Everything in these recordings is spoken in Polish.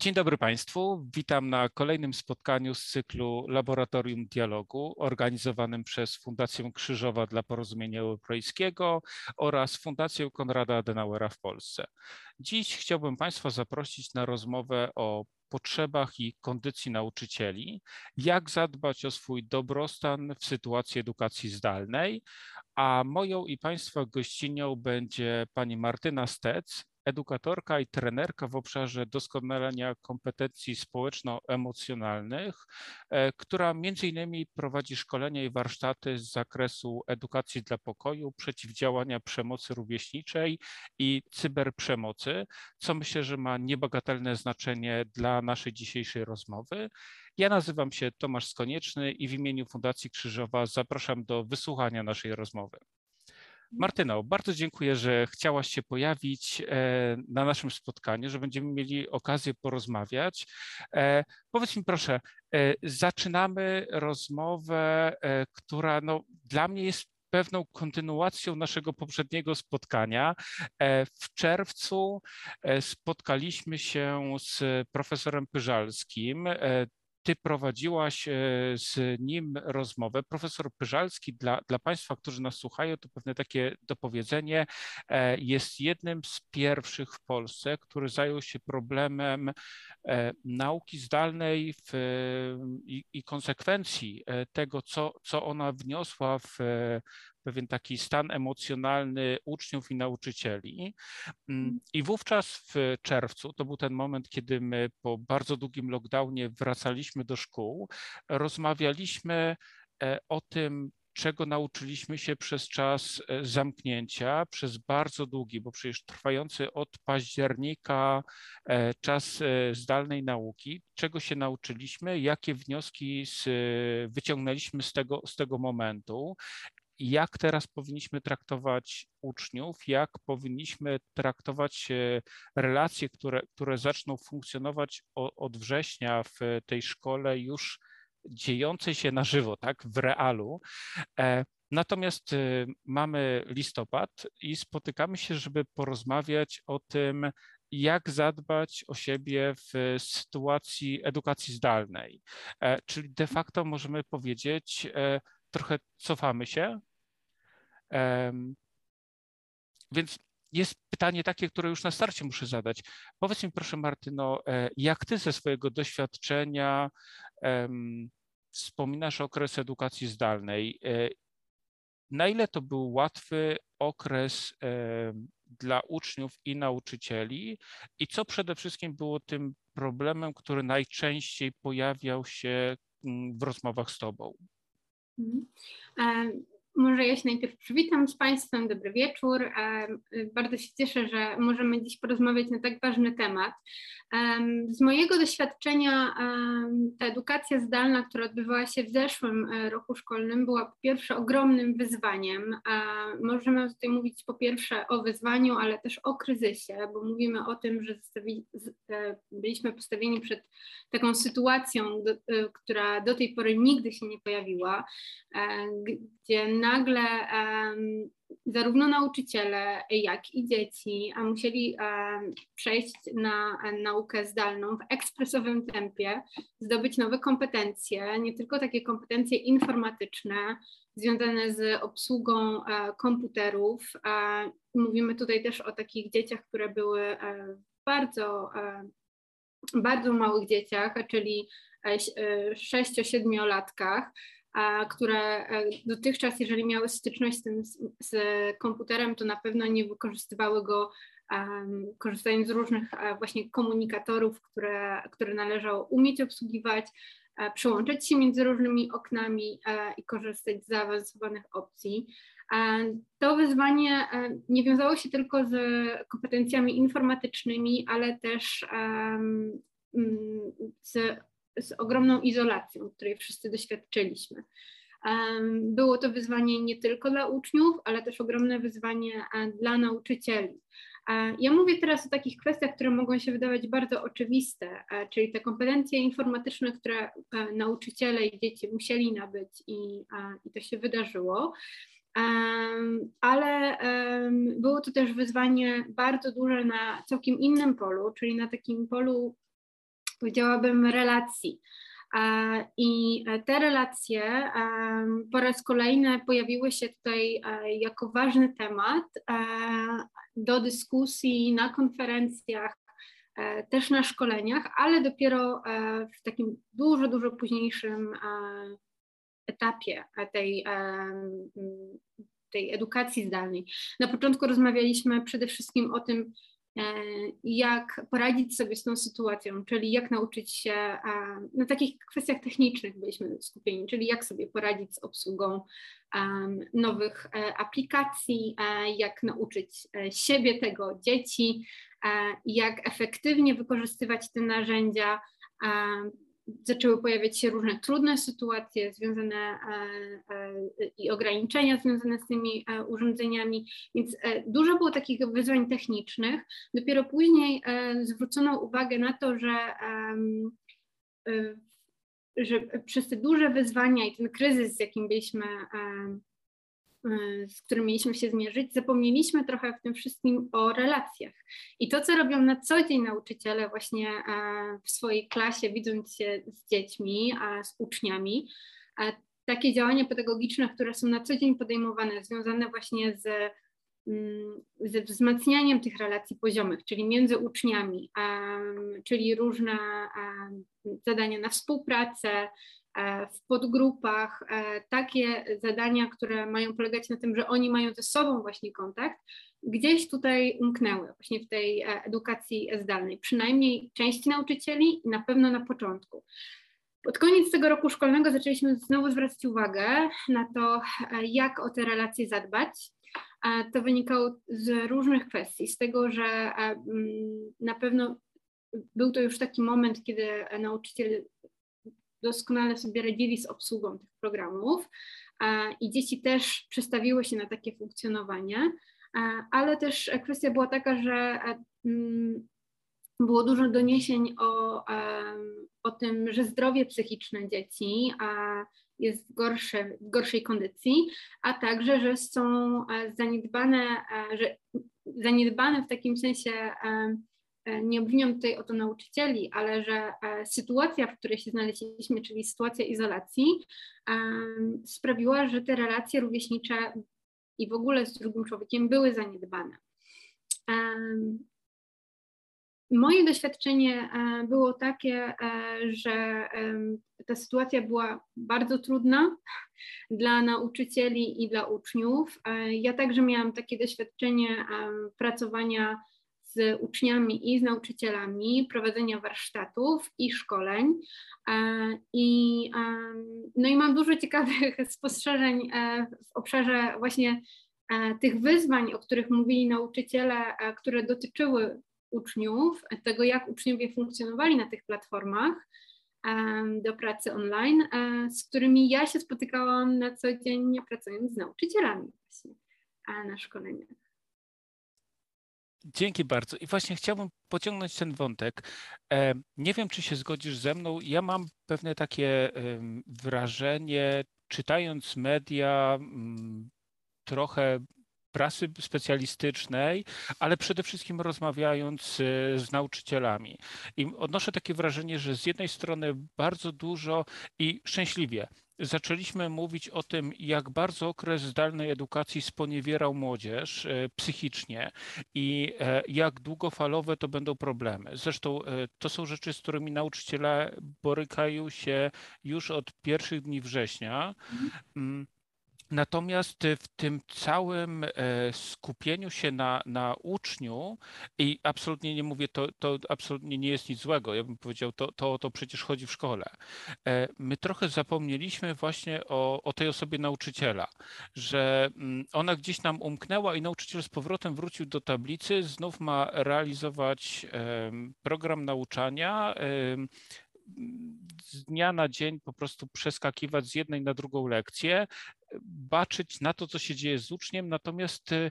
Dzień dobry Państwu. Witam na kolejnym spotkaniu z cyklu Laboratorium Dialogu organizowanym przez Fundację Krzyżowa dla Porozumienia Europejskiego oraz Fundację Konrada Adenauera w Polsce. Dziś chciałbym Państwa zaprosić na rozmowę o potrzebach i kondycji nauczycieli, jak zadbać o swój dobrostan w sytuacji edukacji zdalnej, a moją i Państwa gościnią będzie pani Martyna Stec, edukatorka i trenerka w obszarze doskonalenia kompetencji społeczno-emocjonalnych, e, która między innymi prowadzi szkolenia i warsztaty z zakresu edukacji dla pokoju, przeciwdziałania przemocy rówieśniczej i cyberprzemocy, co myślę, że ma niebagatelne znaczenie dla naszej dzisiejszej rozmowy. Ja nazywam się Tomasz Skonieczny i w imieniu Fundacji Krzyżowa zapraszam do wysłuchania naszej rozmowy. Martyno, bardzo dziękuję, że chciałaś się pojawić e, na naszym spotkaniu, że będziemy mieli okazję porozmawiać. E, powiedz mi proszę, e, zaczynamy rozmowę, która no, dla mnie jest pewną kontynuacją naszego poprzedniego spotkania. W czerwcu spotkaliśmy się z profesorem Pyżalskim. Ty prowadziłaś e, z nim rozmowę. Profesor Pyżalski, dla, dla Państwa, którzy nas słuchają, to pewne takie dopowiedzenie, e, jest jednym z pierwszych w Polsce, który zajął się problemem e, nauki zdalnej w, i, i konsekwencji tego, co, co ona wniosła w pewien taki stan emocjonalny uczniów i nauczycieli. Mm, mhm. I wówczas w czerwcu, to był ten moment, kiedy my po bardzo długim lockdownie wracaliśmy do szkół, rozmawialiśmy e, o tym, czego nauczyliśmy się przez czas e, zamknięcia, przez bardzo długi, bo przecież trwający od października e, czas zdalnej nauki, czego się nauczyliśmy, jakie wnioski z, wyciągnęliśmy z tego, z tego momentu jak teraz powinniśmy traktować uczniów, jak powinniśmy traktować e, relacje, które, które zaczną funkcjonować od września w tej szkole już dziejącej się na żywo, tak, w realu. E, natomiast e, mamy listopad i spotykamy się, żeby porozmawiać o tym, jak zadbać o siebie w sytuacji edukacji zdalnej. Czyli de facto możemy powiedzieć, trochę cofamy się, więc jest pytanie takie, które już na starcie muszę zadać. Powiedz mi proszę Martyno, e, jak ty ze swojego doświadczenia wspominasz okres edukacji zdalnej? E, na ile to był łatwy okres dla uczniów i nauczycieli i co przede wszystkim było tym problemem, który najczęściej pojawiał się mm, w rozmowach z tobą? Może ja się najpierw przywitam z Państwem. Dobry wieczór. Bardzo się cieszę, że możemy dziś porozmawiać na tak ważny temat. Z mojego doświadczenia ta edukacja zdalna, która odbywała się w zeszłym e, roku szkolnym, była po pierwsze ogromnym wyzwaniem. Możemy tutaj mówić po pierwsze o wyzwaniu, ale też o kryzysie, bo mówimy o tym, że e, byliśmy postawieni przed taką sytuacją, e, która do tej pory nigdy się nie pojawiła, gdzie nagle um, zarówno nauczyciele, jak i dzieci musieli um, przejść na naukę zdalną w ekspresowym tempie, zdobyć nowe kompetencje, nie tylko takie kompetencje informatyczne związane z obsługą e, komputerów. E, mówimy tutaj też o takich dzieciach, które były e, bardzo bardzo małych dzieciach, czyli 6-7-latkach, które e, dotychczas, jeżeli miały styczność z, tym, z komputerem, to na pewno nie wykorzystywały go um, korzystając z różnych e, właśnie komunikatorów, które, które należało umieć obsługiwać, e, przełączać się między różnymi oknami i korzystać z zaawansowanych opcji. To wyzwanie nie wiązało się tylko z kompetencjami informatycznymi, ale też mm, z z ogromną izolacją, której wszyscy doświadczyliśmy. Było to wyzwanie nie tylko dla uczniów, ale też ogromne wyzwanie e, dla nauczycieli. Ja mówię teraz o takich kwestiach, które mogą się wydawać bardzo oczywiste, e, czyli te kompetencje informatyczne, które e, nauczyciele i dzieci musieli nabyć i, i to się wydarzyło. Ale było to też wyzwanie bardzo duże na całkiem innym polu, czyli na takim polu powiedziałabym, relacji. I te relacje po raz kolejny pojawiły się tutaj jako ważny temat do dyskusji na konferencjach, też na szkoleniach, ale dopiero w takim dużo, dużo późniejszym etapie tej, tej edukacji zdalnej. Na początku rozmawialiśmy przede wszystkim o tym, e, jak poradzić sobie z tą sytuacją, czyli jak nauczyć się, na takich kwestiach technicznych byliśmy skupieni, czyli jak sobie poradzić z obsługą nowych e, aplikacji, e, jak nauczyć siebie tego, dzieci, jak efektywnie wykorzystywać te narzędzia, zaczęły pojawiać się różne trudne sytuacje związane e, e, i ograniczenia związane z tymi e, urządzeniami, więc dużo było takich wyzwań technicznych. Dopiero później zwrócono uwagę na to, że że przez te duże wyzwania i ten kryzys, z jakim byliśmy z którym mieliśmy się zmierzyć, zapomnieliśmy trochę w tym wszystkim o relacjach. I to, co robią na co dzień nauczyciele właśnie e, w swojej klasie, widząc się z dziećmi, z uczniami, e, takie działania pedagogiczne, które są na co dzień podejmowane, związane właśnie z mm, ze wzmacnianiem tych relacji poziomych, czyli między uczniami, czyli różne zadania na współpracę, E, w podgrupach, e, takie zadania, które mają polegać na tym, że oni mają ze sobą właśnie kontakt, gdzieś tutaj umknęły właśnie w tej e, edukacji zdalnej, przynajmniej części nauczycieli na pewno na początku. Pod koniec tego roku szkolnego zaczęliśmy znowu zwracać uwagę na to, jak o te relacje zadbać. To wynikało z różnych kwestii, z tego, że na pewno był to już taki moment, kiedy nauczyciel doskonale sobie radzili z obsługą tych programów i dzieci też przestawiły się na takie funkcjonowanie, ale też kwestia była taka, że mm, było dużo doniesień o, o tym, że zdrowie psychiczne dzieci jest gorsze, w gorszej kondycji, a także, że są zaniedbane, że zaniedbane w takim sensie nie obwiniam tutaj o to nauczycieli, ale że e, sytuacja, w której się znaleźliśmy, czyli sytuacja izolacji, sprawiła, że te relacje rówieśnicze i w ogóle z drugim człowiekiem były zaniedbane. Moje doświadczenie e, było takie, że ta sytuacja była bardzo trudna dla nauczycieli i dla uczniów. Ja także miałam takie doświadczenie pracowania z uczniami i z nauczycielami, prowadzenia warsztatów i szkoleń. E, I, no i mam dużo ciekawych spostrzeżeń e, w obszarze właśnie e, tych wyzwań, o których mówili nauczyciele, które dotyczyły uczniów, tego jak uczniowie funkcjonowali na tych platformach do pracy online, z którymi ja się spotykałam na co dzień pracując z nauczycielami właśnie na szkoleniach. Dzięki bardzo. I właśnie chciałbym pociągnąć ten wątek. E, nie wiem, czy się zgodzisz ze mną. Ja mam pewne takie wrażenie, czytając media, mm, trochę prasy specjalistycznej, ale przede wszystkim rozmawiając e, z nauczycielami. I odnoszę takie wrażenie, że z jednej strony bardzo dużo i szczęśliwie zaczęliśmy mówić o tym, jak bardzo okres zdalnej edukacji sponiewierał młodzież e, psychicznie i e, jak długofalowe to będą problemy. Zresztą to są rzeczy, z którymi nauczyciele borykają się już od pierwszych dni września. Mhm. Natomiast w tym całym e, skupieniu się na, na uczniu i absolutnie nie mówię, to, to absolutnie nie jest nic złego, ja bym powiedział, to, to, to przecież chodzi w szkole. E, my trochę zapomnieliśmy właśnie o, o tej osobie nauczyciela, że mm, ona gdzieś nam umknęła i nauczyciel z powrotem wrócił do tablicy, znów ma realizować program nauczania, z dnia na dzień po prostu przeskakiwać z jednej na drugą lekcję, baczyć na to, co się dzieje z uczniem, natomiast y,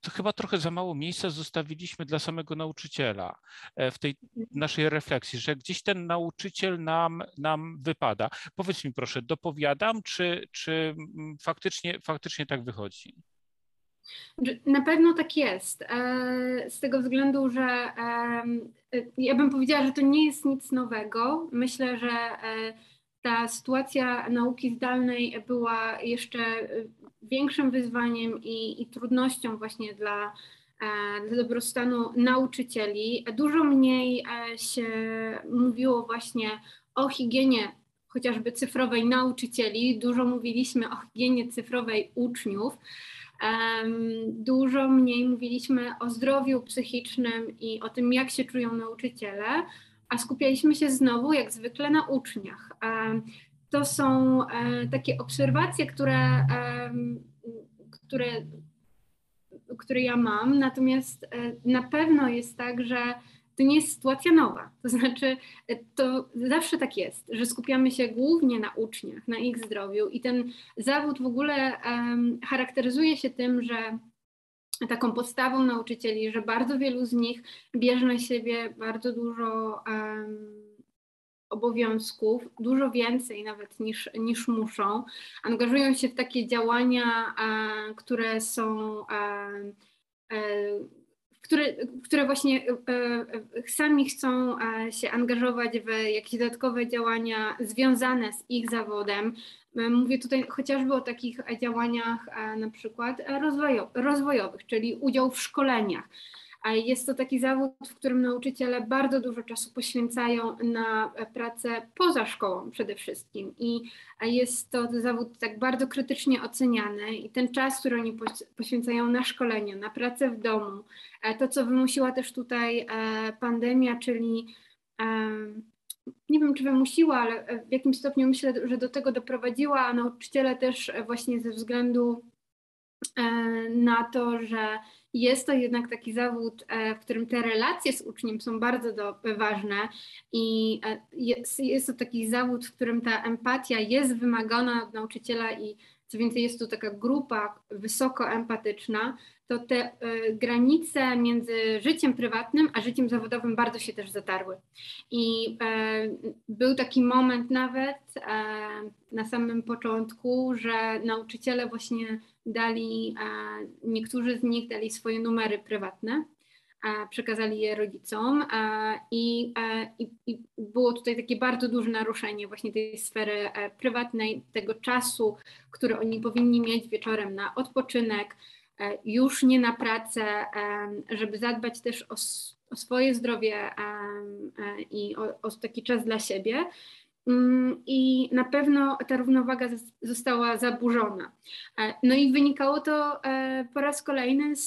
to chyba trochę za mało miejsca zostawiliśmy dla samego nauczyciela e, w tej naszej refleksji, że gdzieś ten nauczyciel nam, nam wypada. Powiedz mi proszę, dopowiadam, czy, czy faktycznie, faktycznie tak wychodzi? Na pewno tak jest. Z tego względu, że ja bym powiedziała, że to nie jest nic nowego. Myślę, że ta sytuacja nauki zdalnej była jeszcze większym wyzwaniem i, i trudnością właśnie dla, dla dobrostanu nauczycieli. Dużo mniej się mówiło właśnie o higienie chociażby cyfrowej nauczycieli, dużo mówiliśmy o higienie cyfrowej uczniów. Dużo mniej mówiliśmy o zdrowiu psychicznym i o tym, jak się czują nauczyciele, a skupialiśmy się znowu, jak zwykle, na uczniach. To są e, takie obserwacje, które, które, które ja mam, natomiast e, na pewno jest tak, że to nie jest sytuacja nowa. To znaczy, to zawsze tak jest, że skupiamy się głównie na uczniach, na ich zdrowiu i ten zawód w ogóle charakteryzuje się tym, że taką podstawą nauczycieli, że bardzo wielu z nich bierze na siebie bardzo dużo um, obowiązków, dużo więcej nawet niż, niż muszą. Angażują się w takie działania, które są które, które właśnie e, e, sami chcą e, się angażować w jakieś dodatkowe działania związane z ich zawodem. Mówię tutaj chociażby o takich działaniach na przykład rozwojowych, czyli udział w szkoleniach jest to taki zawód, w którym nauczyciele bardzo dużo czasu poświęcają na pracę poza szkołą przede wszystkim. I jest to zawód tak bardzo krytycznie oceniany i ten czas, który oni poświęcają na szkolenia, na pracę w domu, e, to co wymusiła też tutaj e, pandemia, czyli e, nie wiem, czy wymusiła, ale w jakimś stopniu myślę, że do tego doprowadziła, a nauczyciele też właśnie ze względu na to, że jest to jednak taki zawód, e, w którym te relacje z uczniem są bardzo do, ważne i e, jest, jest to taki zawód, w którym ta empatia jest wymagana od nauczyciela i co więcej jest to taka grupa wysoko empatyczna, to te y, granice między życiem prywatnym a życiem zawodowym bardzo się też zatarły. I y, był taki moment nawet y, na samym początku, że nauczyciele właśnie dali, niektórzy z nich dali swoje numery prywatne przekazali je rodzicom i, i, i, było tutaj takie bardzo duże naruszenie właśnie tej sfery e, prywatnej, tego czasu, który oni powinni mieć wieczorem na odpoczynek, e, już nie na pracę, żeby zadbać też o, o swoje zdrowie e, i o, o taki czas dla siebie. Mm, I na pewno ta równowaga została zaburzona. No i wynikało to po raz kolejny z,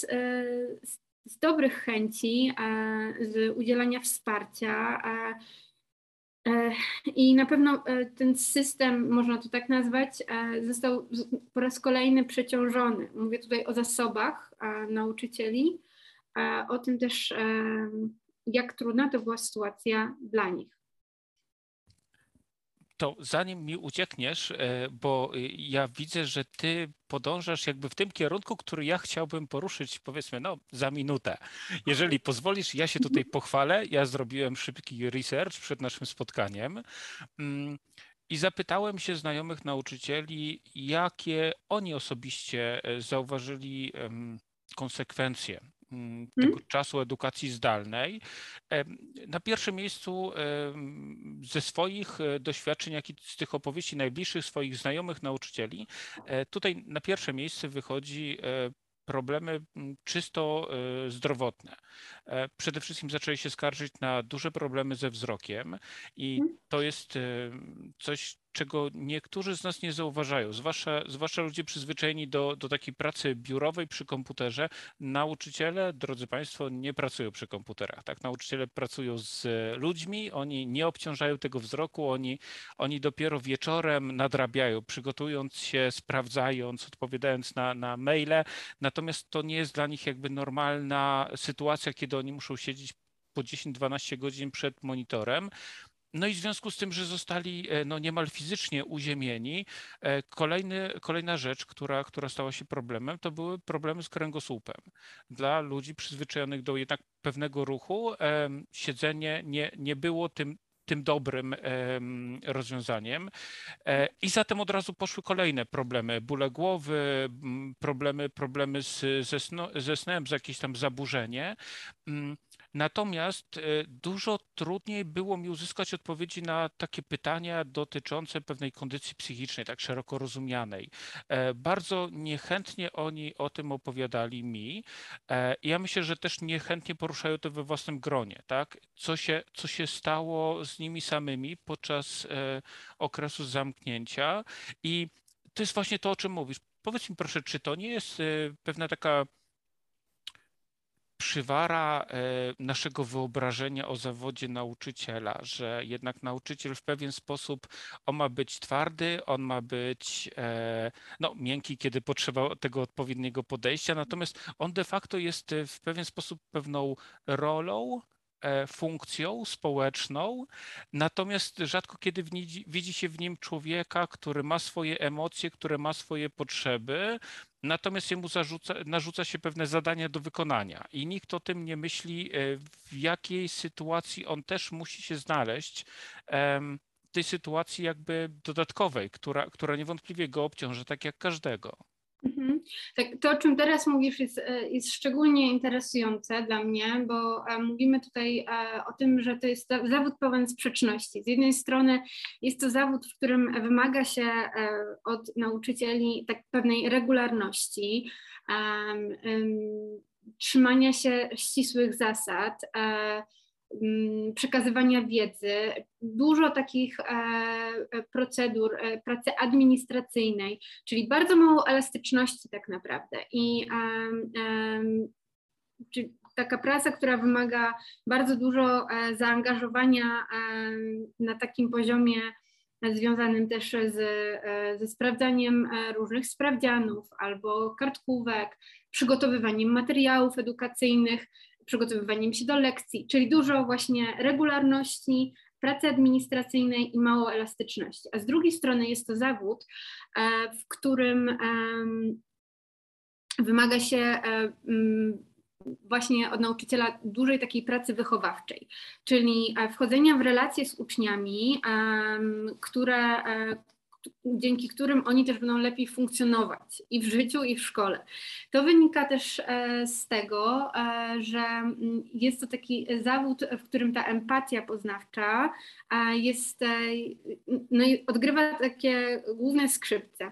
z z dobrych chęci, e, z udzielania wsparcia. E, e, I na pewno ten system, można to tak nazwać, został po raz kolejny przeciążony. Mówię tutaj o zasobach nauczycieli, o tym też, jak trudna to była sytuacja dla nich to zanim mi uciekniesz, e, bo y, ja widzę, że ty podążasz jakby w tym kierunku, który ja chciałbym poruszyć, powiedzmy, no za minutę. Jeżeli pozwolisz, ja się tutaj pochwalę. Ja zrobiłem szybki research przed naszym spotkaniem. Mm, I zapytałem się znajomych nauczycieli, jakie oni osobiście e, zauważyli konsekwencje tego hmm? czasu edukacji zdalnej. Na pierwszym miejscu ze swoich e, doświadczeń, jak i z tych opowieści najbliższych swoich znajomych nauczycieli, e, tutaj na pierwsze miejsce wychodzi e, problemy mm, czysto zdrowotne. Przede wszystkim zaczęli się skarżyć na duże problemy ze wzrokiem i hmm? to jest coś, czego niektórzy z nas nie zauważają, zwłaszcza, zwłaszcza ludzie przyzwyczajeni do, do takiej pracy biurowej przy komputerze. Nauczyciele, drodzy Państwo, nie pracują przy komputerach. Tak? Nauczyciele pracują z ludźmi, oni nie obciążają tego wzroku, oni, oni dopiero wieczorem nadrabiają, przygotując się, sprawdzając, odpowiadając na, na maile. Natomiast to nie jest dla nich jakby normalna sytuacja, kiedy oni muszą siedzieć po 10-12 godzin przed monitorem. No i w związku z tym, że zostali e, no, niemal fizycznie uziemieni, e, kolejny, kolejna rzecz, która, która stała się problemem, to były problemy z kręgosłupem. Dla ludzi przyzwyczajonych do jednak pewnego ruchu siedzenie nie, nie było tym tym dobrym rozwiązaniem. E, I zatem od razu poszły kolejne problemy, bóle głowy, problemy, problemy z, ze, snu, ze snem, z jakieś tam zaburzenie. Natomiast e, dużo trudniej było mi uzyskać odpowiedzi na takie pytania dotyczące pewnej kondycji psychicznej, tak szeroko rozumianej. E, bardzo niechętnie oni o tym opowiadali mi. E, ja myślę, że też niechętnie poruszają to we własnym gronie, tak? Co się, co się stało z nimi samymi podczas okresu zamknięcia i to jest właśnie to, o czym mówisz. Powiedz mi proszę, czy to nie jest pewna taka przywara e, naszego wyobrażenia o zawodzie nauczyciela, że jednak nauczyciel w pewien sposób on ma być twardy, on ma być e, no, miękki, kiedy potrzeba tego odpowiedniego podejścia, natomiast on de facto jest w pewien sposób pewną rolą, e, funkcją społeczną, natomiast rzadko kiedy widzi się w nim człowieka, który ma swoje emocje, który ma swoje potrzeby, Natomiast jemu zarzuca, narzuca się pewne zadania do wykonania i nikt o tym nie myśli, e, w jakiej sytuacji on też musi się znaleźć. Tej sytuacji jakby dodatkowej, która, która niewątpliwie go obciąża, tak jak każdego. Tak, to, o czym teraz mówisz, jest, e, jest szczególnie interesujące dla mnie, bo e, mówimy tutaj e, o tym, że to jest zawód pełen sprzeczności. Z jednej strony jest to zawód, w którym wymaga się od nauczycieli tak pewnej regularności, trzymania się ścisłych zasad przekazywania wiedzy, dużo takich e, e, procedur e, pracy administracyjnej, czyli bardzo mało elastyczności tak naprawdę. I taka praca, która wymaga bardzo dużo zaangażowania na takim poziomie związanym też z, ze sprawdzaniem różnych sprawdzianów albo kartkówek, przygotowywaniem materiałów edukacyjnych, przygotowywaniem się do lekcji, czyli dużo właśnie regularności, pracy administracyjnej i mało elastyczności. A z drugiej strony jest to zawód, e, w którym wymaga się e, właśnie od nauczyciela dużej takiej pracy wychowawczej, czyli e, wchodzenia w relacje z uczniami, które, dzięki którym oni też będą lepiej funkcjonować i w życiu, i w szkole. To wynika też e, z tego, e, że mm, jest to taki zawód, w którym ta empatia poznawcza jest, e, no i odgrywa takie główne skrzypce.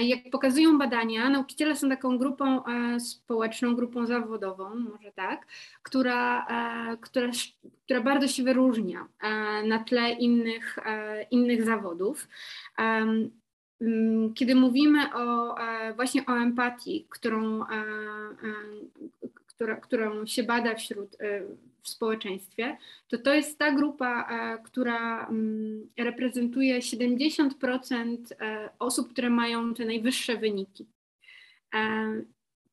Jak pokazują badania, nauczyciele są taką grupą społeczną, grupą zawodową, może tak, która, która, która bardzo się wyróżnia na tle innych, innych zawodów. Mm, kiedy mówimy o, e, właśnie o empatii, którą, e, e, która, którą się bada wśród, w społeczeństwie, to to jest ta grupa, która mm, reprezentuje 70% osób, które mają te najwyższe wyniki.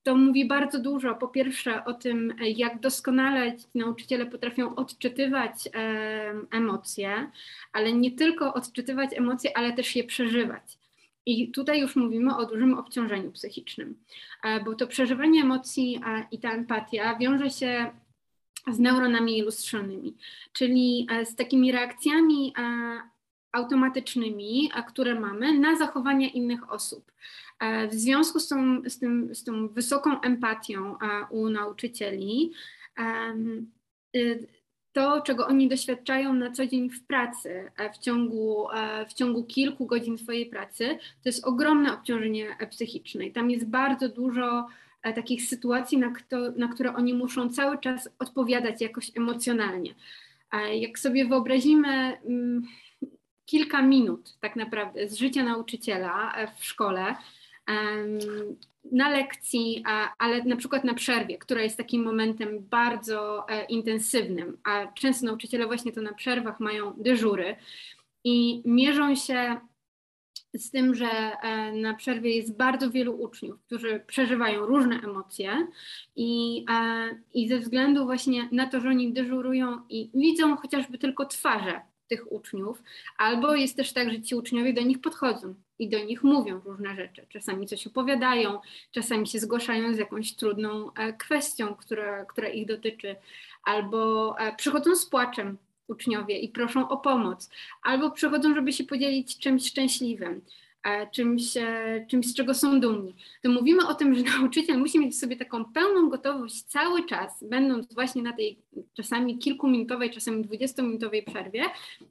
To mówi bardzo dużo, po pierwsze, o tym, jak doskonale ci nauczyciele potrafią odczytywać emocje, ale nie tylko odczytywać emocje, ale też je przeżywać. I tutaj już mówimy o dużym obciążeniu psychicznym, e, bo to przeżywanie emocji i ta empatia wiąże się z neuronami lustrzanymi, czyli e, z takimi reakcjami e, automatycznymi, które mamy na zachowania innych osób. W związku z tą, z, tym, z tą wysoką empatią u nauczycieli, y, to, czego oni doświadczają na co dzień w pracy, w ciągu, w ciągu kilku godzin swojej pracy, to jest ogromne obciążenie psychiczne. I tam jest bardzo dużo e, takich sytuacji, na, kto, na które oni muszą cały czas odpowiadać jakoś emocjonalnie. Jak sobie wyobrazimy mm, kilka minut tak naprawdę z życia nauczyciela e, w szkole, na lekcji, ale na przykład na przerwie, która jest takim momentem bardzo e, intensywnym, a często nauczyciele właśnie to na przerwach mają dyżury i mierzą się z tym, że e, na przerwie jest bardzo wielu uczniów, którzy przeżywają różne emocje i, i ze względu właśnie na to, że oni dyżurują i widzą chociażby tylko twarze tych uczniów, albo jest też tak, że ci uczniowie do nich podchodzą i do nich mówią różne rzeczy. Czasami coś opowiadają, czasami się zgłaszają z jakąś trudną e, kwestią, która, która ich dotyczy, albo e, przychodzą z płaczem uczniowie i proszą o pomoc, albo przychodzą, żeby się podzielić czymś szczęśliwym, czymś, e, czymś, z czego są dumni, to mówimy o tym, że nauczyciel musi mieć w sobie taką pełną gotowość cały czas, będąc właśnie na tej czasami kilkuminutowej, czasami dwudziestominutowej przerwie,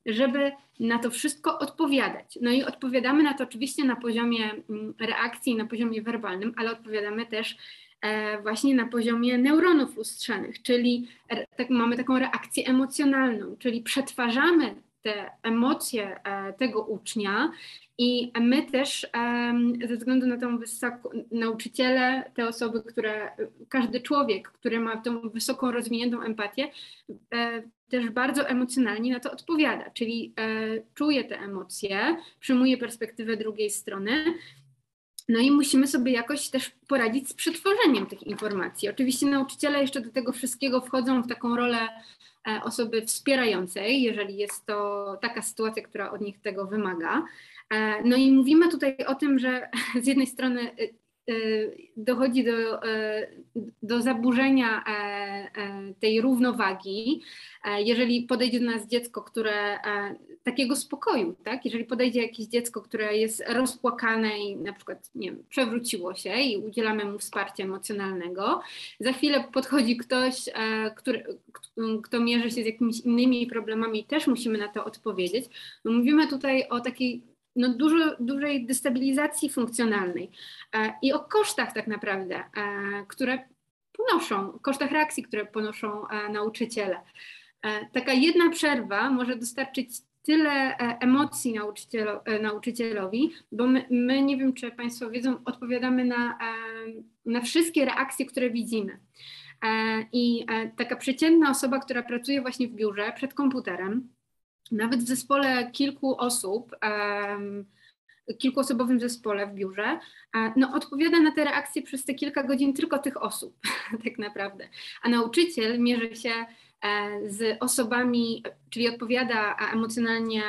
żeby na to wszystko odpowiadać. No i odpowiadamy na to oczywiście na poziomie mm, reakcji, na poziomie werbalnym, ale odpowiadamy też e, właśnie na poziomie neuronów lustrzanych, czyli tak, mamy taką reakcję emocjonalną, czyli przetwarzamy te emocje tego ucznia i my też ze względu na tą wysoką, nauczyciele, te osoby, które, każdy człowiek, który ma tą wysoką rozwiniętą empatię, e, też bardzo emocjonalnie na to odpowiada, czyli e, czuje te emocje, przyjmuje perspektywę drugiej strony. No i musimy sobie jakoś też poradzić z przetworzeniem tych informacji. Oczywiście nauczyciele jeszcze do tego wszystkiego wchodzą w taką rolę e, osoby wspierającej, jeżeli jest to taka sytuacja, która od nich tego wymaga. E, no i mówimy tutaj o tym, że z jednej strony y, dochodzi do, e, do zaburzenia e, tej równowagi, jeżeli podejdzie do nas dziecko, które takiego spokoju, tak? Jeżeli podejdzie jakieś dziecko, które jest rozpłakane i na przykład, nie wiem, przewróciło się i udzielamy mu wsparcia emocjonalnego, za chwilę podchodzi ktoś, który, kto mierzy się z jakimiś innymi problemami też musimy na to odpowiedzieć. No mówimy tutaj o takiej no dużo, dużej destabilizacji funkcjonalnej e, i o kosztach tak naprawdę, e, które ponoszą, kosztach reakcji, które ponoszą e, nauczyciele. Taka jedna przerwa może dostarczyć tyle emocji nauczycielo, nauczycielowi, bo my, my, nie wiem, czy Państwo wiedzą, odpowiadamy na, na wszystkie reakcje, które widzimy. I taka przeciętna osoba, która pracuje właśnie w biurze przed komputerem, nawet w zespole kilku osób, kilkuosobowym zespole w biurze, no, odpowiada na te reakcje przez te kilka godzin tylko tych osób, tak naprawdę. A nauczyciel mierzy się e, z osobami, czyli odpowiada emocjonalnie,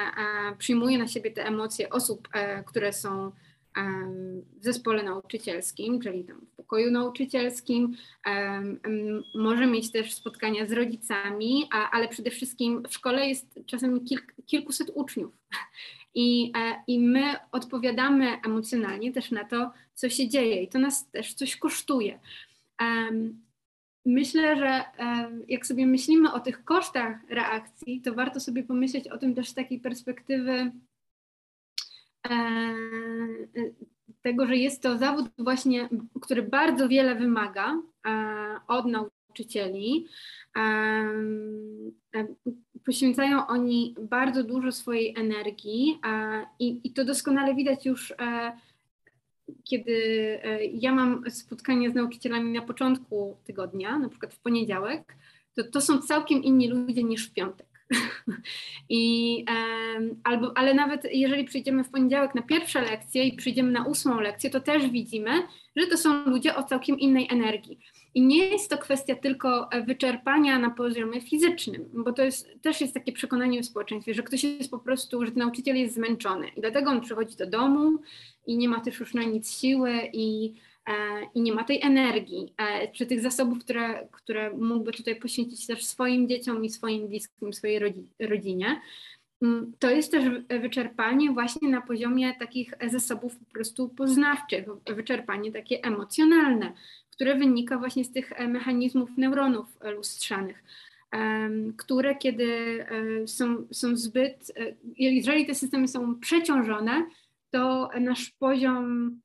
przyjmuje na siebie te emocje osób, e, które są w zespole nauczycielskim, czyli tam w pokoju nauczycielskim. Może mieć też spotkania z rodzicami, ale przede wszystkim w szkole jest czasami kilk, kilkuset uczniów. I, e, I my odpowiadamy emocjonalnie też na to, co się dzieje, i to nas też coś kosztuje. Myślę, że jak sobie myślimy o tych kosztach reakcji, to warto sobie pomyśleć o tym też z takiej perspektywy tego, że jest to zawód właśnie, który bardzo wiele wymaga e, od nauczycieli. E, poświęcają oni bardzo dużo swojej energii i to doskonale widać już kiedy ja mam spotkanie z nauczycielami na początku tygodnia, na przykład w poniedziałek, to to są całkiem inni ludzie niż w piątek. I, albo, ale nawet jeżeli przyjdziemy w poniedziałek na pierwsze lekcje i przyjdziemy na ósmą lekcję, to też widzimy, że to są ludzie o całkiem innej energii. I nie jest to kwestia tylko wyczerpania na poziomie fizycznym, bo to jest, też jest takie przekonanie w społeczeństwie, że ktoś jest po prostu, że nauczyciel jest zmęczony i dlatego on przychodzi do domu i nie ma też już na nic siły i E, i nie ma tej energii, e, czy tych zasobów, które, które mógłby tutaj poświęcić też swoim dzieciom i swoim bliskim, swojej rodzinie. Mm, to jest też wyczerpanie właśnie na poziomie takich zasobów po prostu poznawczych, wyczerpanie takie emocjonalne, które wynika właśnie z tych mechanizmów neuronów lustrzanych, które kiedy e, są, są zbyt, jeżeli te systemy są przeciążone, to nasz poziom E,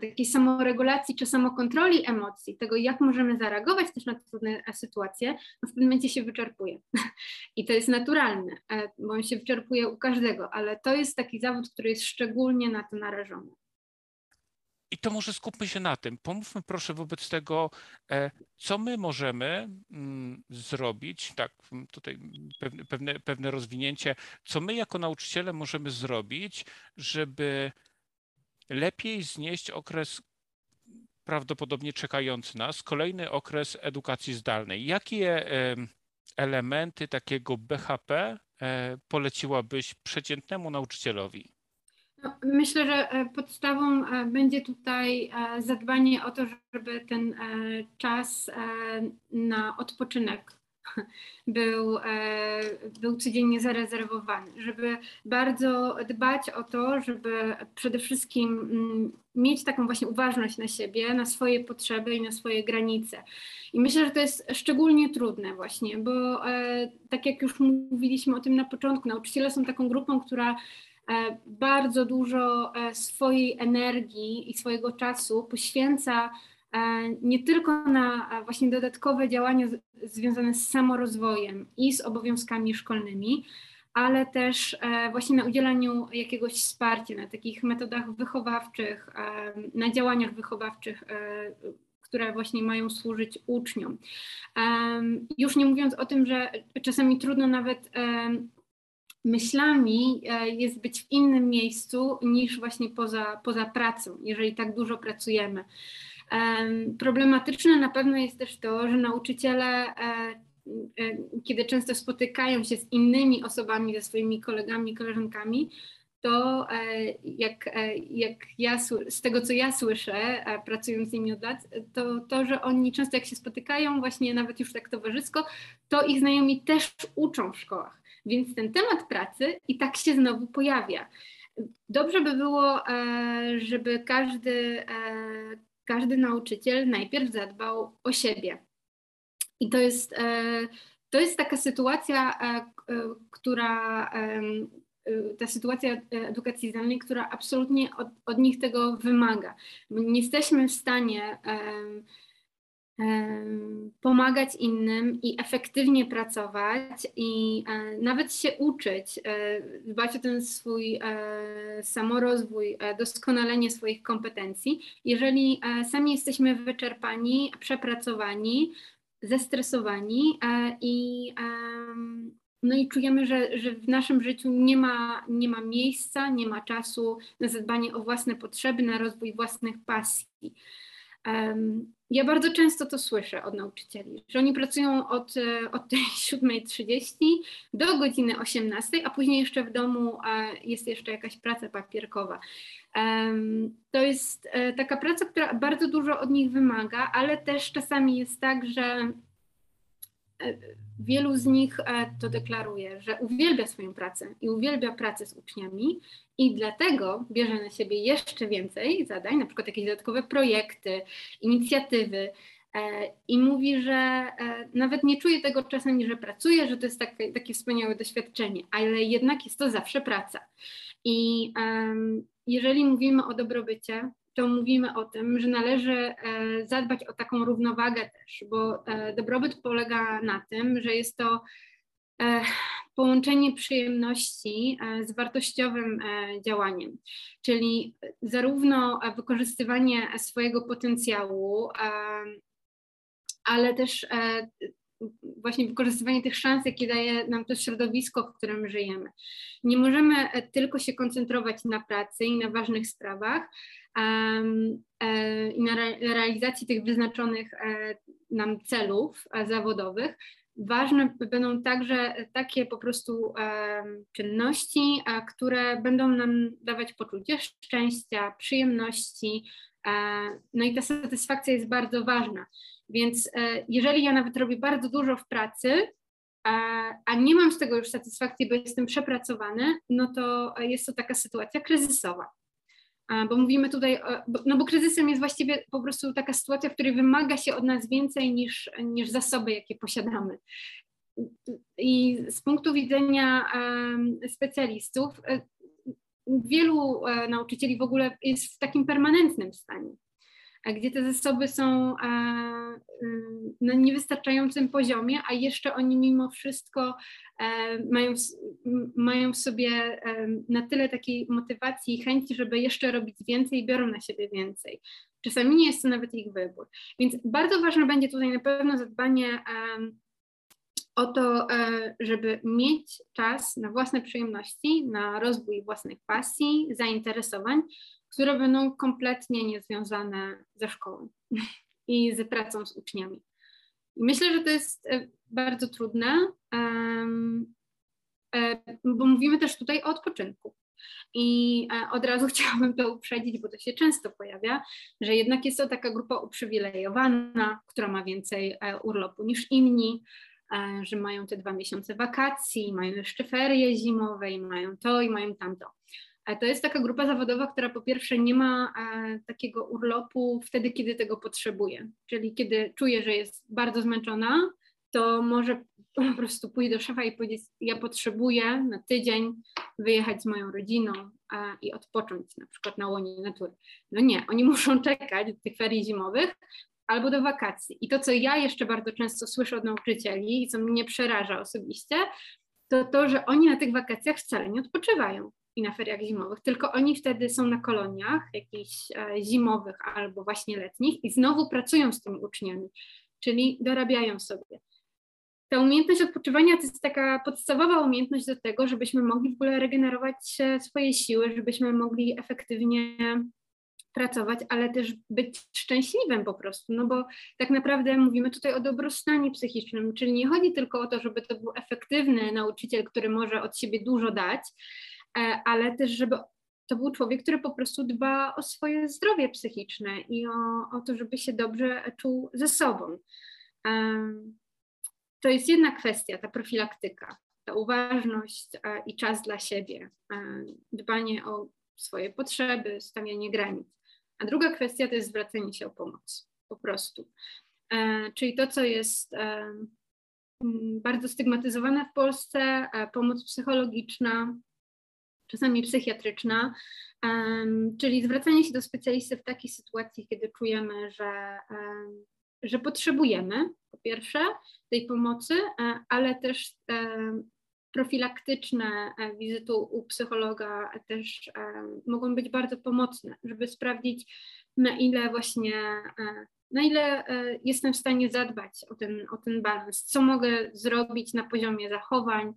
takiej samoregulacji czy samokontroli emocji, tego jak możemy zareagować też na trudne sytuacje, no w pewnym momencie się wyczerpuje. I to jest naturalne, e, bo on się wyczerpuje u każdego, ale to jest taki zawód, który jest szczególnie na to narażony. I to może skupmy się na tym. Pomówmy proszę wobec tego, e, co my możemy mm, zrobić, tak, tutaj pewne, pewne, pewne rozwinięcie, co my jako nauczyciele możemy zrobić, żeby lepiej znieść okres prawdopodobnie czekający nas, kolejny okres edukacji zdalnej. Jakie elementy takiego BHP e, poleciłabyś przeciętnemu nauczycielowi? No, myślę, że e, podstawą e, będzie tutaj zadbanie o to, żeby ten czas na odpoczynek był, był codziennie zarezerwowany, żeby bardzo dbać o to, żeby przede wszystkim mm, mieć taką właśnie uważność na siebie, na swoje potrzeby i na swoje granice. I myślę, że to jest szczególnie trudne właśnie, bo tak jak już mówiliśmy o tym na początku, nauczyciele są taką grupą, która E, bardzo dużo e, swojej energii i swojego czasu poświęca e, nie tylko na właśnie dodatkowe działania związane z samorozwojem i z obowiązkami szkolnymi, ale też właśnie na udzielaniu jakiegoś wsparcia, na takich metodach wychowawczych, na działaniach wychowawczych, które właśnie mają służyć uczniom. Już nie mówiąc o tym, że czasami trudno nawet myślami e, jest być w innym miejscu niż właśnie poza, poza pracą, jeżeli tak dużo pracujemy. Problematyczne na pewno jest też to, że nauczyciele, e, e, kiedy często spotykają się z innymi osobami, ze swoimi kolegami, koleżankami, to jak, jak ja, z tego co ja słyszę, pracując z nimi od lat, to to, że oni często jak się spotykają, właśnie nawet już tak towarzysko, to ich znajomi też uczą w szkołach. Więc ten temat pracy i tak się znowu pojawia. Dobrze by było, e, żeby każdy, e, każdy nauczyciel najpierw zadbał o siebie. I to jest, e, to jest taka sytuacja, która ta sytuacja edukacji zdalnej, która absolutnie od, od nich tego wymaga. nie jesteśmy w stanie pomagać innym i efektywnie pracować i e, nawet się uczyć, e, dbać o ten swój e, samorozwój, doskonalenie swoich kompetencji, jeżeli sami jesteśmy wyczerpani, przepracowani, zestresowani i no i czujemy, że, że w naszym życiu nie ma, nie ma miejsca, nie ma czasu na zadbanie o własne potrzeby, na rozwój własnych pasji. Ja bardzo często to słyszę od nauczycieli, że oni pracują od, e, od tej 7.30 do godziny 18, a później jeszcze w domu jest jeszcze jakaś praca papierkowa. To jest e, taka praca, która bardzo dużo od nich wymaga, ale też czasami jest tak, że wielu z nich to deklaruje, że uwielbia swoją pracę i uwielbia pracę z uczniami, i dlatego bierze na siebie jeszcze więcej zadań, na przykład jakieś dodatkowe projekty, inicjatywy. E, I mówi, że e, nawet nie czuje tego czasem, że pracuje, że to jest takie, takie wspaniałe doświadczenie, ale jednak jest to zawsze praca. I jeżeli mówimy o dobrobycie, to mówimy o tym, że należy e, zadbać o taką równowagę też, bo dobrobyt polega na tym, że jest to połączenie przyjemności e, z wartościowym e, działaniem, czyli zarówno wykorzystywanie swojego potencjału, e, ale też właśnie wykorzystywanie tych szans, jakie daje nam to środowisko, w którym żyjemy. Nie możemy tylko się koncentrować na pracy i na ważnych sprawach i na realizacji tych wyznaczonych nam celów zawodowych, Ważne będą także takie po prostu czynności, które będą nam dawać poczucie szczęścia, przyjemności. E, no i ta satysfakcja jest bardzo ważna. Więc e, jeżeli ja nawet robię bardzo dużo w pracy, a nie mam z tego już satysfakcji, bo jestem przepracowany, no to jest to taka sytuacja kryzysowa bo mówimy tutaj, no bo kryzysem jest właściwie po prostu taka sytuacja, w której wymaga się od nas więcej niż, niż zasoby, jakie posiadamy. I z punktu widzenia specjalistów, e, wielu e, nauczycieli w ogóle jest w takim permanentnym stanie gdzie te zasoby są na niewystarczającym poziomie, a jeszcze oni mimo wszystko mają, mają w sobie na tyle takiej motywacji i chęci, żeby jeszcze robić więcej i biorą na siebie więcej. Czasami nie jest to nawet ich wybór. Więc bardzo ważne będzie tutaj na pewno zadbanie o to, e, żeby mieć czas na własne przyjemności, na rozwój własnych pasji, zainteresowań, które będą kompletnie niezwiązane ze szkołą i z pracą z uczniami. Myślę, że to jest e, bardzo trudne, e, bo mówimy też tutaj o odpoczynku. I od razu chciałabym to uprzedzić, bo to się często pojawia, że jednak jest to taka grupa uprzywilejowana, która ma więcej urlopu niż inni, że mają te dwa miesiące wakacji, mają jeszcze ferie zimowe i mają to i mają tamto. To jest taka grupa zawodowa, która po pierwsze nie ma takiego urlopu wtedy, kiedy tego potrzebuje, czyli kiedy czuje, że jest bardzo zmęczona, to może po prostu pójść do szefa i powiedzieć, ja potrzebuję na tydzień wyjechać z moją rodziną i odpocząć na przykład na łonie natury. No nie, oni muszą czekać do tych ferii zimowych albo do wakacji. I to, co ja jeszcze bardzo często słyszę od nauczycieli i co mnie przeraża osobiście, to to, że oni na tych wakacjach wcale nie odpoczywają i na feriach zimowych, tylko oni wtedy są na koloniach jakichś e, zimowych albo właśnie letnich i znowu pracują z tymi uczniami, czyli dorabiają sobie ta umiejętność odpoczywania to jest taka podstawowa umiejętność do tego, żebyśmy mogli w ogóle regenerować swoje siły, żebyśmy mogli efektywnie pracować, ale też być szczęśliwym po prostu, no bo tak naprawdę mówimy tutaj o dobrostanie psychicznym, czyli nie chodzi tylko o to, żeby to był efektywny nauczyciel, który może od siebie dużo dać, e, ale też żeby to był człowiek, który po prostu dba o swoje zdrowie psychiczne i o, o to, żeby się dobrze czuł ze sobą to jest jedna kwestia, ta profilaktyka, ta uważność i czas dla siebie, dbanie o swoje potrzeby, stawianie granic. A druga kwestia to jest zwracanie się o pomoc, po prostu. E, czyli to, co jest e, bardzo stygmatyzowane w Polsce, e, pomoc psychologiczna, czasami psychiatryczna, czyli zwracanie się do specjalisty w takiej sytuacji, kiedy czujemy, że że potrzebujemy po pierwsze tej pomocy, ale też profilaktyczne e, wizyty u psychologa też mogą być bardzo pomocne, żeby sprawdzić, na ile właśnie, na ile jestem w stanie zadbać o ten, o ten balans, co mogę zrobić na poziomie zachowań,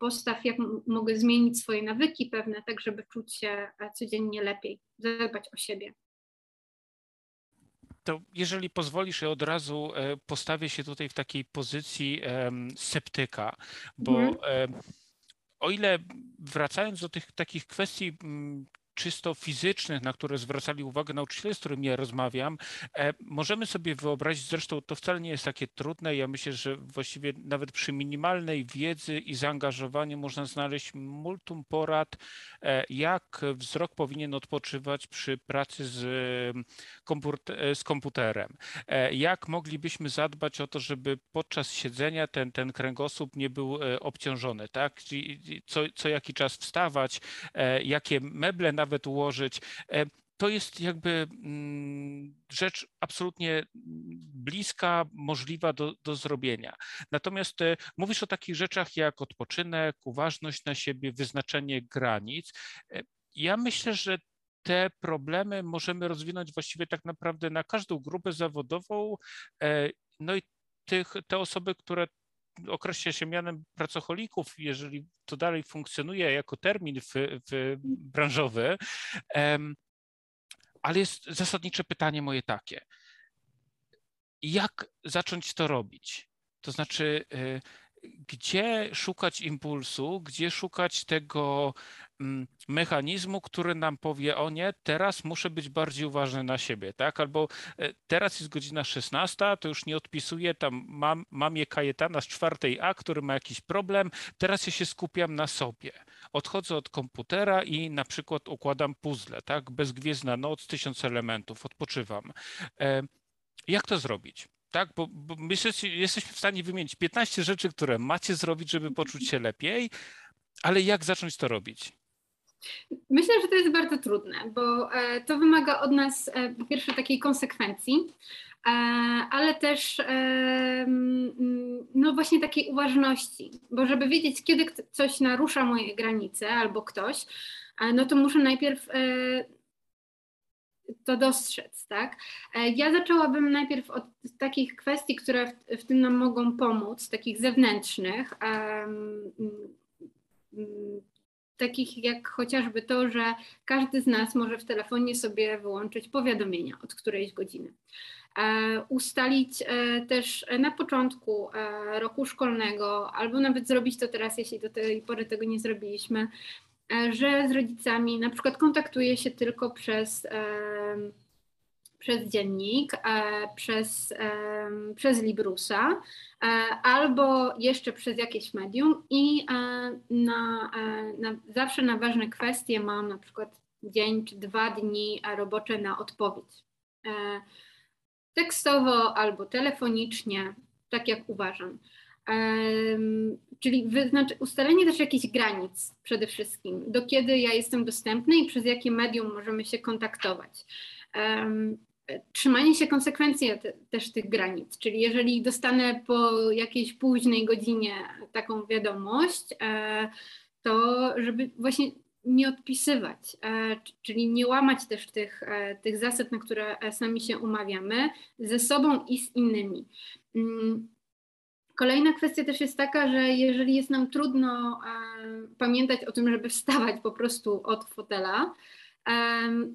postaw, jak mogę zmienić swoje nawyki pewne, tak żeby czuć się codziennie lepiej, zadbać o siebie to jeżeli pozwolisz, ja od razu e, postawię się tutaj w takiej pozycji sceptyka, bo mhm. o ile wracając do tych takich kwestii czysto fizycznych, na które zwracali uwagę nauczyciele, z którymi ja rozmawiam, e, możemy sobie wyobrazić, zresztą to wcale nie jest takie trudne, ja myślę, że właściwie nawet przy minimalnej wiedzy i zaangażowaniu można znaleźć multum porad, e, jak wzrok powinien odpoczywać przy pracy z, e, z komputerem, jak moglibyśmy zadbać o to, żeby podczas siedzenia ten, ten kręgosłup nie był obciążony, tak? Co, co jaki czas wstawać, jakie meble nawet nawet ułożyć. E, to jest jakby mm, rzecz absolutnie bliska, możliwa do, do zrobienia. Natomiast e, mówisz o takich rzeczach jak odpoczynek, uważność na siebie, wyznaczenie granic. E, ja myślę, że te problemy możemy rozwinąć właściwie tak naprawdę na każdą grupę zawodową. No i tych, te osoby, które określa się mianem pracocholików, jeżeli to dalej funkcjonuje jako termin w, w branżowy. Ale jest zasadnicze pytanie moje takie. Jak zacząć to robić? To znaczy, y, gdzie szukać impulsu, gdzie szukać tego mm, mechanizmu, który nam powie, o nie, teraz muszę być bardziej uważny na siebie, tak? Albo e, teraz jest godzina 16, to już nie odpisuję, tam mam, mamie Kajetana z czwartej A, który ma jakiś problem, teraz ja się skupiam na sobie. Odchodzę od komputera i na przykład układam puzzle, tak? Bezgwiezdna noc, tysiąc elementów, odpoczywam. E, jak to zrobić? Tak? Bo, bo myślę, że jesteśmy w stanie wymienić 15 rzeczy, które macie zrobić, żeby poczuć się lepiej, ale jak zacząć to robić? Myślę, że to jest bardzo trudne, bo e, to wymaga od nas e, po pierwsze takiej konsekwencji, e, ale też no właśnie takiej uważności, bo żeby wiedzieć, kiedy coś narusza moje granice albo ktoś, no to muszę najpierw to dostrzec, tak? E, ja zaczęłabym najpierw od takich kwestii, które w, w tym nam mogą pomóc, takich zewnętrznych, um, takich jak chociażby to, że każdy z nas może w telefonie sobie wyłączyć powiadomienia od którejś godziny. E, ustalić e, też na początku roku szkolnego, albo nawet zrobić to teraz, jeśli do tej pory tego nie zrobiliśmy, że z rodzicami na przykład kontaktuje się tylko przez przez dziennik, przez, przez Librusa albo jeszcze przez jakieś medium i na, na, zawsze na ważne kwestie mam na przykład dzień czy dwa dni robocze na odpowiedź. Tekstowo albo telefonicznie, tak jak uważam. Czyli wyznacz, ustalenie też jakichś granic przede wszystkim, do kiedy ja jestem dostępny i przez jakie medium możemy się kontaktować. Trzymanie się konsekwencji te, też tych granic, czyli jeżeli dostanę po jakiejś późnej godzinie taką wiadomość, e, to żeby właśnie nie odpisywać, e, czyli nie łamać też tych, e, tych zasad, na które sami się umawiamy, ze sobą i z innymi. Mm, Kolejna kwestia też jest taka, że jeżeli jest nam trudno pamiętać o tym, żeby wstawać po prostu od fotela,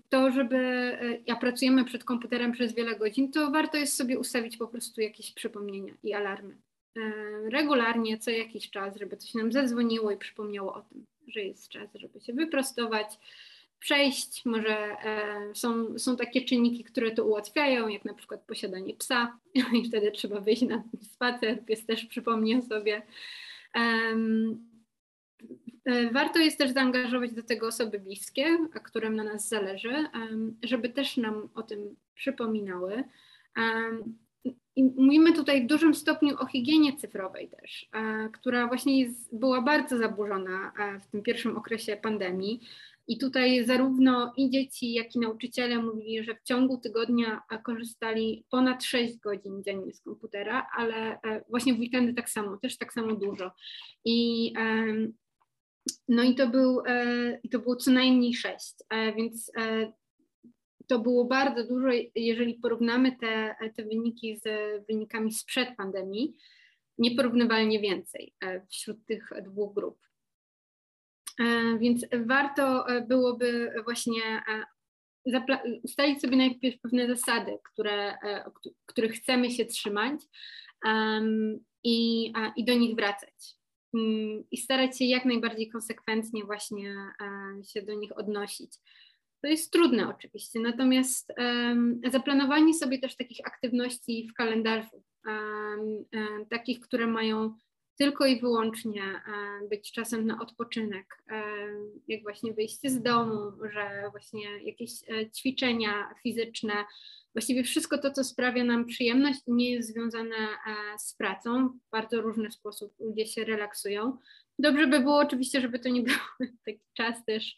to żeby, e, ja pracujemy przed komputerem przez wiele godzin, to warto jest sobie ustawić po prostu jakieś przypomnienia i alarmy. Regularnie, co jakiś czas, żeby coś nam zadzwoniło i przypomniało o tym, że jest czas, żeby się wyprostować, przejść. Może e, są, są takie czynniki, które to ułatwiają, jak na przykład posiadanie psa i wtedy trzeba wyjść na spacer, pies też przypomni sobie. E, warto jest też zaangażować do tego osoby bliskie, którym na nas zależy, żeby też nam o tym przypominały. I mówimy tutaj w dużym stopniu o higienie cyfrowej też, e, która właśnie jest, była bardzo zaburzona w tym pierwszym okresie pandemii. I tutaj zarówno i dzieci, jak i nauczyciele mówili, że w ciągu tygodnia korzystali ponad 6 godzin dziennie z komputera, ale e, właśnie w weekendy tak samo, też tak samo dużo. I no i to, był, e, to było co najmniej 6, e, więc to było bardzo dużo, jeżeli porównamy te, te wyniki z wynikami sprzed pandemii, nieporównywalnie więcej wśród tych dwóch grup. E, więc warto e, byłoby właśnie e, ustalić sobie najpierw pewne zasady, które, których chcemy się trzymać i, i do nich wracać. Mm, I starać się jak najbardziej konsekwentnie właśnie się do nich odnosić. To jest trudne oczywiście, natomiast zaplanowanie sobie też takich aktywności w kalendarzu, takich, które mają tylko i wyłącznie e, być czasem na odpoczynek, e, jak właśnie wyjście z domu, że właśnie jakieś e, ćwiczenia fizyczne, właściwie wszystko to, co sprawia nam przyjemność nie jest związane z pracą. W bardzo różny sposób ludzie się relaksują. Dobrze by było oczywiście, żeby to nie był taki czas też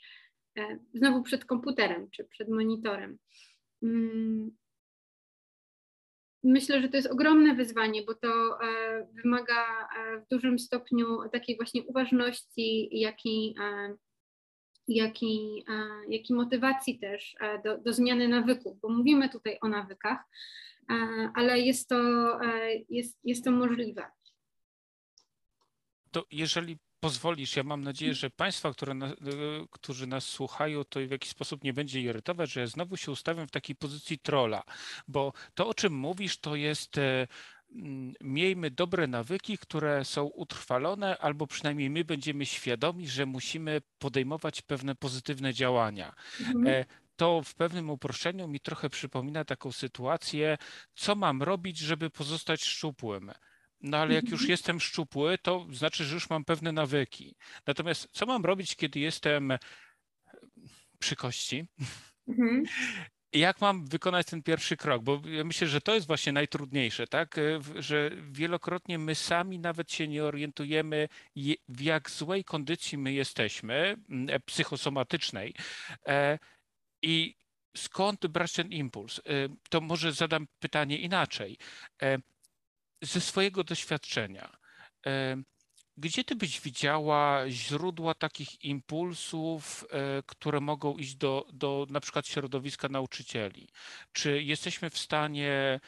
znowu przed komputerem czy przed monitorem. Myślę, że to jest ogromne wyzwanie, bo to e, wymaga e, w dużym stopniu takiej właśnie uważności, jak i, e, jak i motywacji też do, do zmiany nawyków, bo mówimy tutaj o nawykach, ale jest to, jest, jest to możliwe. To jeżeli pozwolisz, ja mam nadzieję, że Państwa, na, y, którzy nas słuchają, to w jakiś sposób nie będzie irytować, że ja znowu się ustawiam w takiej pozycji trola, bo to, o czym mówisz, to jest e, mm, miejmy dobre nawyki, które są utrwalone, albo przynajmniej my będziemy świadomi, że musimy podejmować pewne pozytywne działania. Mhm. E, to w pewnym uproszczeniu mi trochę przypomina taką sytuację, co mam robić, żeby pozostać szczupłym. No ale jak już mhm. jestem szczupły, to znaczy, że już mam pewne nawyki. Natomiast co mam robić, kiedy jestem przy kości? Mhm. Jak mam wykonać ten pierwszy krok? Bo ja myślę, że to jest właśnie najtrudniejsze, tak? Że wielokrotnie my sami nawet się nie orientujemy, w jak złej kondycji my jesteśmy, e, psychosomatycznej. E, I skąd brać ten impuls? E, to może zadam pytanie inaczej ze swojego doświadczenia, gdzie ty byś widziała źródła takich impulsów, e, które mogą iść do, do na przykład środowiska nauczycieli? Czy jesteśmy w stanie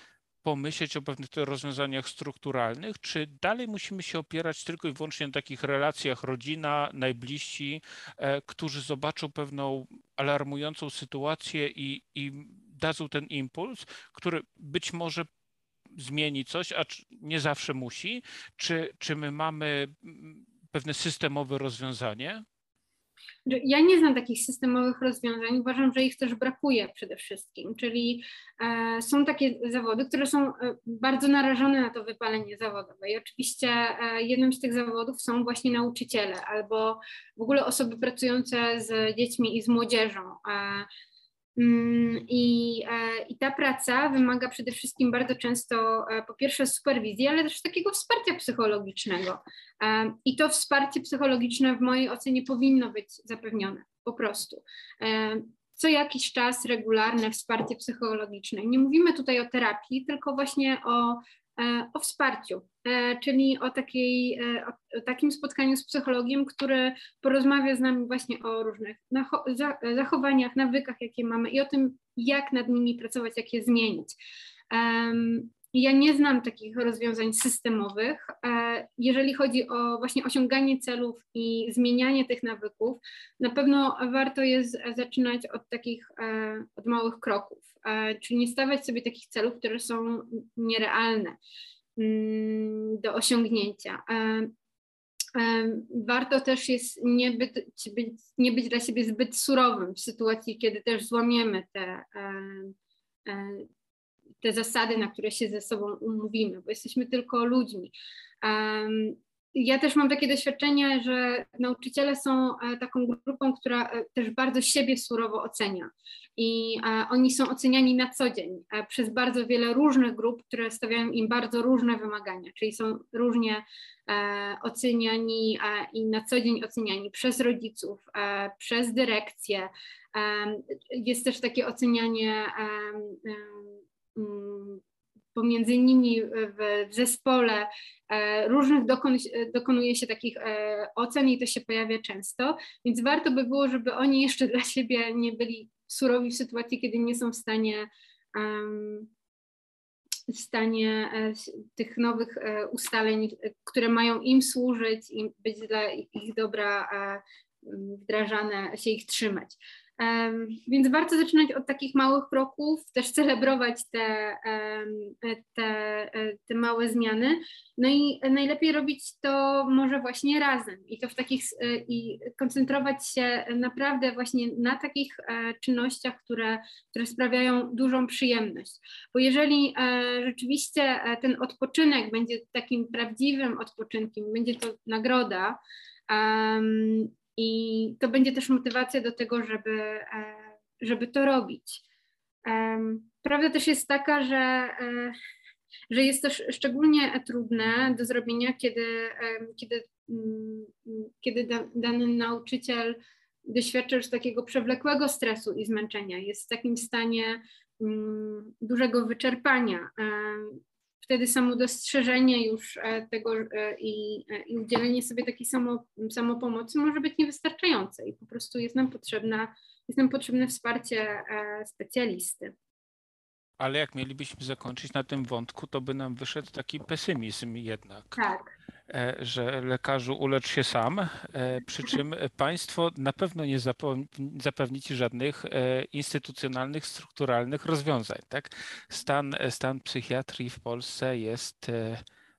pomyśleć o pewnych rozwiązaniach strukturalnych, czy dalej musimy się opierać tylko i wyłącznie na takich relacjach rodzina, najbliżsi, e, którzy zobaczą pewną alarmującą sytuację i, i dadzą ten impuls, który być może zmieni coś, a nie zawsze musi? Czy, czy my mamy mm, pewne systemowe rozwiązanie? ja nie znam takich systemowych rozwiązań, uważam, że ich też brakuje przede wszystkim, czyli e, są takie zawody, które są e, bardzo narażone na to wypalenie zawodowe i oczywiście e, jednym z tych zawodów są właśnie nauczyciele albo w ogóle osoby pracujące z dziećmi i z młodzieżą. Mm, I, e, I ta praca wymaga przede wszystkim bardzo często e, po pierwsze superwizji, ale też takiego wsparcia psychologicznego. E, I to wsparcie psychologiczne w mojej ocenie powinno być zapewnione po prostu. Co jakiś czas regularne wsparcie psychologiczne. Nie mówimy tutaj o terapii, tylko właśnie o o wsparciu, e, czyli o, takiej, e, o takim spotkaniu z psychologiem, który porozmawia z nami właśnie o różnych zachowaniach, nawykach, jakie mamy i o tym, jak nad nimi pracować, jak je zmienić. Ja nie znam takich rozwiązań systemowych. Jeżeli chodzi o właśnie osiąganie celów i zmienianie tych nawyków, na pewno warto jest zaczynać od takich od małych kroków. E, czyli nie stawiać sobie takich celów, które są nierealne mm, do osiągnięcia. E, e, warto też jest nie być, nie być dla siebie zbyt surowym w sytuacji, kiedy też złamiemy te, te zasady, na które się ze sobą umówimy, bo jesteśmy tylko ludźmi ja też mam takie doświadczenie, że nauczyciele są e, taką grupą, która e, też bardzo siebie surowo ocenia. I e, oni są oceniani na co dzień przez bardzo wiele różnych grup, które stawiają im bardzo różne wymagania, czyli są różnie oceniani i na co dzień oceniani przez rodziców, przez dyrekcję. Jest też takie ocenianie pomiędzy nimi w, w zespole e, różnych dokon, dokonuje się takich e, ocen i to się pojawia często, więc warto by było, żeby oni jeszcze dla siebie nie byli surowi w sytuacji, kiedy nie są w stanie w stanie e, tych nowych ustaleń, które mają im służyć i być dla ich dobra wdrażane, się ich trzymać. Więc warto zaczynać od takich małych kroków, też celebrować te, te, e, te małe zmiany. No i najlepiej robić to może właśnie razem i to w takich e, i koncentrować się naprawdę właśnie na takich e, czynnościach, które, które sprawiają dużą przyjemność. Bo jeżeli rzeczywiście ten odpoczynek będzie takim prawdziwym odpoczynkiem, będzie to nagroda, i to będzie też motywacja do tego, żeby, e, żeby to robić. Prawda też jest taka, że, e, że jest to szczególnie trudne do zrobienia, kiedy, kiedy, mm, kiedy dany nauczyciel doświadcza już takiego przewlekłego stresu i zmęczenia, jest w takim stanie mm, dużego wyczerpania wtedy samo dostrzeżenie już e, tego e, i, e, i udzielenie sobie takiej samo, samopomocy może być niewystarczające i po prostu jest nam, potrzebna, jest nam potrzebne wsparcie specjalisty. Ale jak mielibyśmy zakończyć na tym wątku, to by nam wyszedł taki pesymizm jednak. Tak. E, że lekarzu ulecz się sam, e, przy czym państwo na pewno nie zapewni ci żadnych e, instytucjonalnych, strukturalnych rozwiązań. Tak? Stan, stan psychiatrii w Polsce jest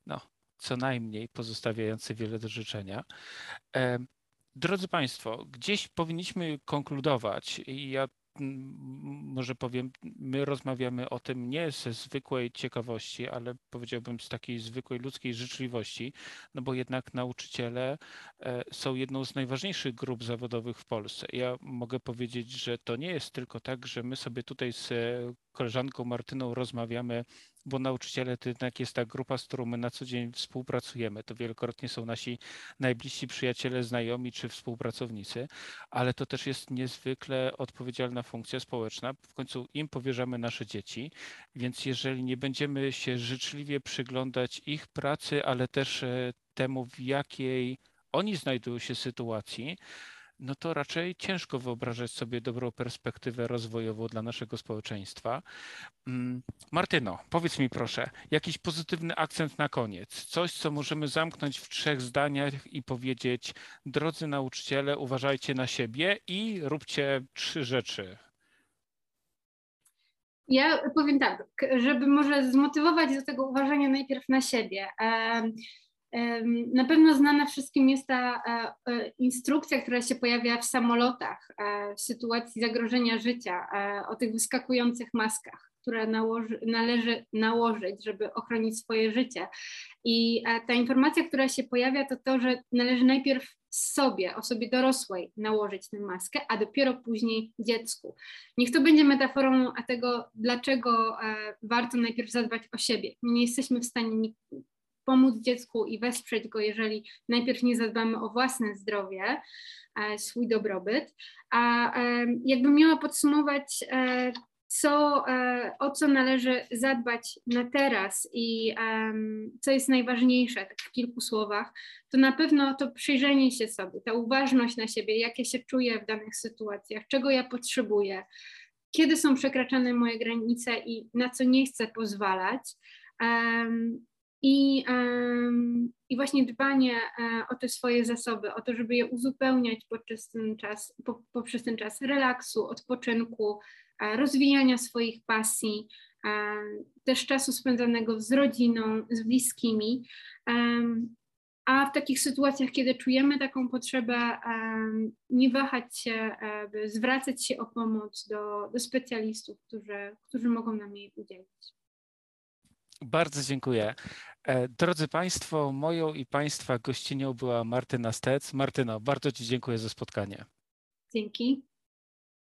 no, co najmniej pozostawiający wiele do życzenia. Drodzy Państwo, gdzieś powinniśmy konkludować i ja może powiem, my rozmawiamy o tym nie ze zwykłej ciekawości, ale powiedziałbym z takiej zwykłej ludzkiej życzliwości, no bo jednak nauczyciele e, są jedną z najważniejszych grup zawodowych w Polsce. Ja mogę powiedzieć, że to nie jest tylko tak, że my sobie tutaj z koleżanką Martyną rozmawiamy bo nauczyciele to jednak jest ta grupa, z którą my na co dzień współpracujemy. To wielokrotnie są nasi najbliżsi przyjaciele, znajomi czy współpracownicy, ale to też jest niezwykle odpowiedzialna funkcja społeczna. W końcu im powierzamy nasze dzieci, więc jeżeli nie będziemy się życzliwie przyglądać ich pracy, ale też e, temu, w jakiej oni znajdują się sytuacji, no to raczej ciężko wyobrażać sobie dobrą perspektywę rozwojową dla naszego społeczeństwa. Mm, Martyno, powiedz mi proszę, jakiś pozytywny akcent na koniec, coś, co możemy zamknąć w trzech zdaniach i powiedzieć, drodzy nauczyciele, uważajcie na siebie i róbcie trzy rzeczy. Ja powiem tak, żeby może zmotywować do tego uważania najpierw na siebie. Na pewno znana wszystkim jest ta instrukcja, która się pojawia w samolotach w sytuacji zagrożenia życia, o tych wyskakujących maskach które nałoży, należy nałożyć, żeby ochronić swoje życie. I e, ta informacja, która się pojawia, to to, że należy najpierw sobie, osobie dorosłej nałożyć tę maskę, a dopiero później dziecku. Niech to będzie metaforą tego, dlaczego e, warto najpierw zadbać o siebie. Nie jesteśmy w stanie pomóc dziecku i wesprzeć go, jeżeli najpierw nie zadbamy o własne zdrowie, e, swój dobrobyt. A jakbym miała podsumować co, e, o co należy zadbać na teraz i co jest najważniejsze, tak w kilku słowach, to na pewno to przyjrzenie się sobie, ta uważność na siebie, jak ja się czuję w danych sytuacjach, czego ja potrzebuję, kiedy są przekraczane moje granice i na co nie chcę pozwalać. I, I właśnie dbanie e, o te swoje zasoby, o to, żeby je uzupełniać podczas ten czas, po, poprzez ten czas relaksu, odpoczynku, rozwijania swoich pasji, też czasu spędzonego z rodziną, z bliskimi. A w takich sytuacjach, kiedy czujemy taką potrzebę, nie wahać się, by zwracać się o pomoc do, do specjalistów, którzy, którzy mogą nam jej udzielić. Bardzo dziękuję. E, drodzy Państwo, moją i Państwa gościnią była Martyna Stec. Martyno, bardzo Ci dziękuję za spotkanie. Dzięki.